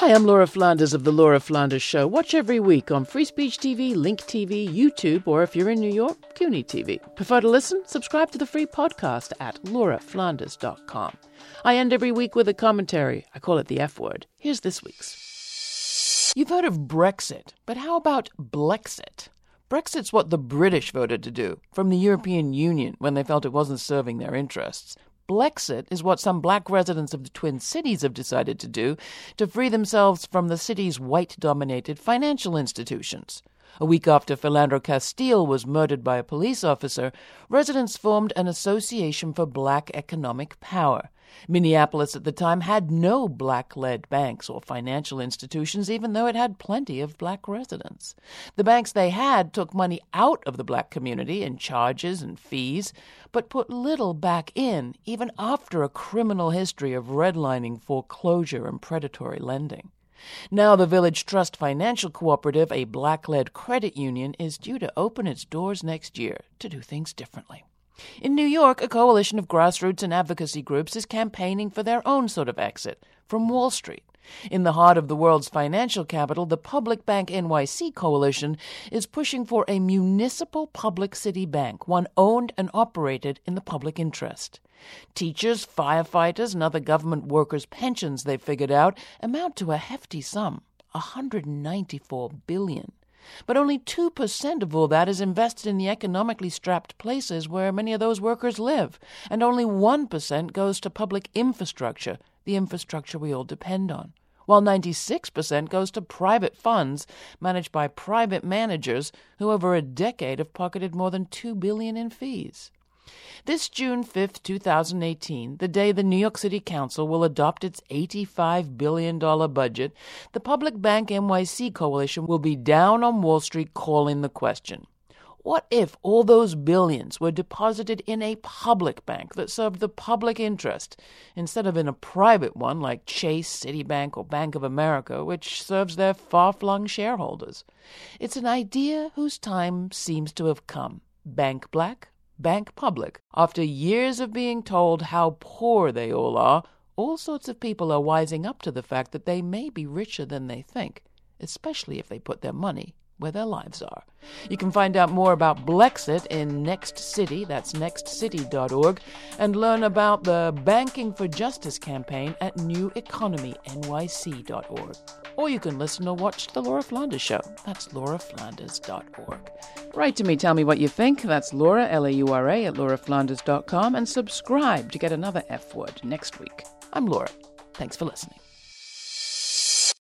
Hi, I'm Laura Flanders of The Laura Flanders Show. Watch every week on Free Speech TV, Link TV, YouTube, or if you're in New York, CUNY TV. Prefer to listen? Subscribe to the free podcast at lauraflanders.com. I end every week with a commentary. I call it the F word. Here's this week's. You've heard of Brexit, but how about Blexit? Brexit's what the British voted to do from the European Union when they felt it wasn't serving their interests. Blexit is what some black residents of the Twin Cities have decided to do to free themselves from the city's white dominated financial institutions. A week after Philando Castile was murdered by a police officer, residents formed an Association for Black Economic Power. Minneapolis at the time had no black led banks or financial institutions, even though it had plenty of black residents. The banks they had took money out of the black community in charges and fees, but put little back in, even after a criminal history of redlining, foreclosure, and predatory lending. Now, the Village Trust Financial Cooperative, a black led credit union, is due to open its doors next year to do things differently. In New York, a coalition of grassroots and advocacy groups is campaigning for their own sort of exit from Wall Street. In the heart of the world's financial capital, the Public Bank NYC coalition is pushing for a municipal public city bank, one owned and operated in the public interest. Teachers, firefighters, and other government workers' pensions, they've figured out, amount to a hefty sum 194 billion. But only 2% of all that is invested in the economically strapped places where many of those workers live, and only 1% goes to public infrastructure, the infrastructure we all depend on, while 96% goes to private funds managed by private managers who over a decade have pocketed more than 2 billion in fees. This June 5, 2018, the day the New York City Council will adopt its $85 billion budget, the Public Bank NYC Coalition will be down on Wall Street calling the question. What if all those billions were deposited in a public bank that served the public interest instead of in a private one like Chase, Citibank, or Bank of America, which serves their far flung shareholders? It's an idea whose time seems to have come. Bank black, Bank Public. After years of being told how poor they all are, all sorts of people are wising up to the fact that they may be richer than they think, especially if they put their money where their lives are. You can find out more about Blexit in Next City, that's nextcity.org, and learn about the Banking for Justice campaign at neweconomynyc.org. Or you can listen or watch The Laura Flanders Show. That's lauraflanders.org. Write to me, tell me what you think. That's Laura, L A U R A, at lauraflanders.com, and subscribe to get another F word next week. I'm Laura. Thanks for listening.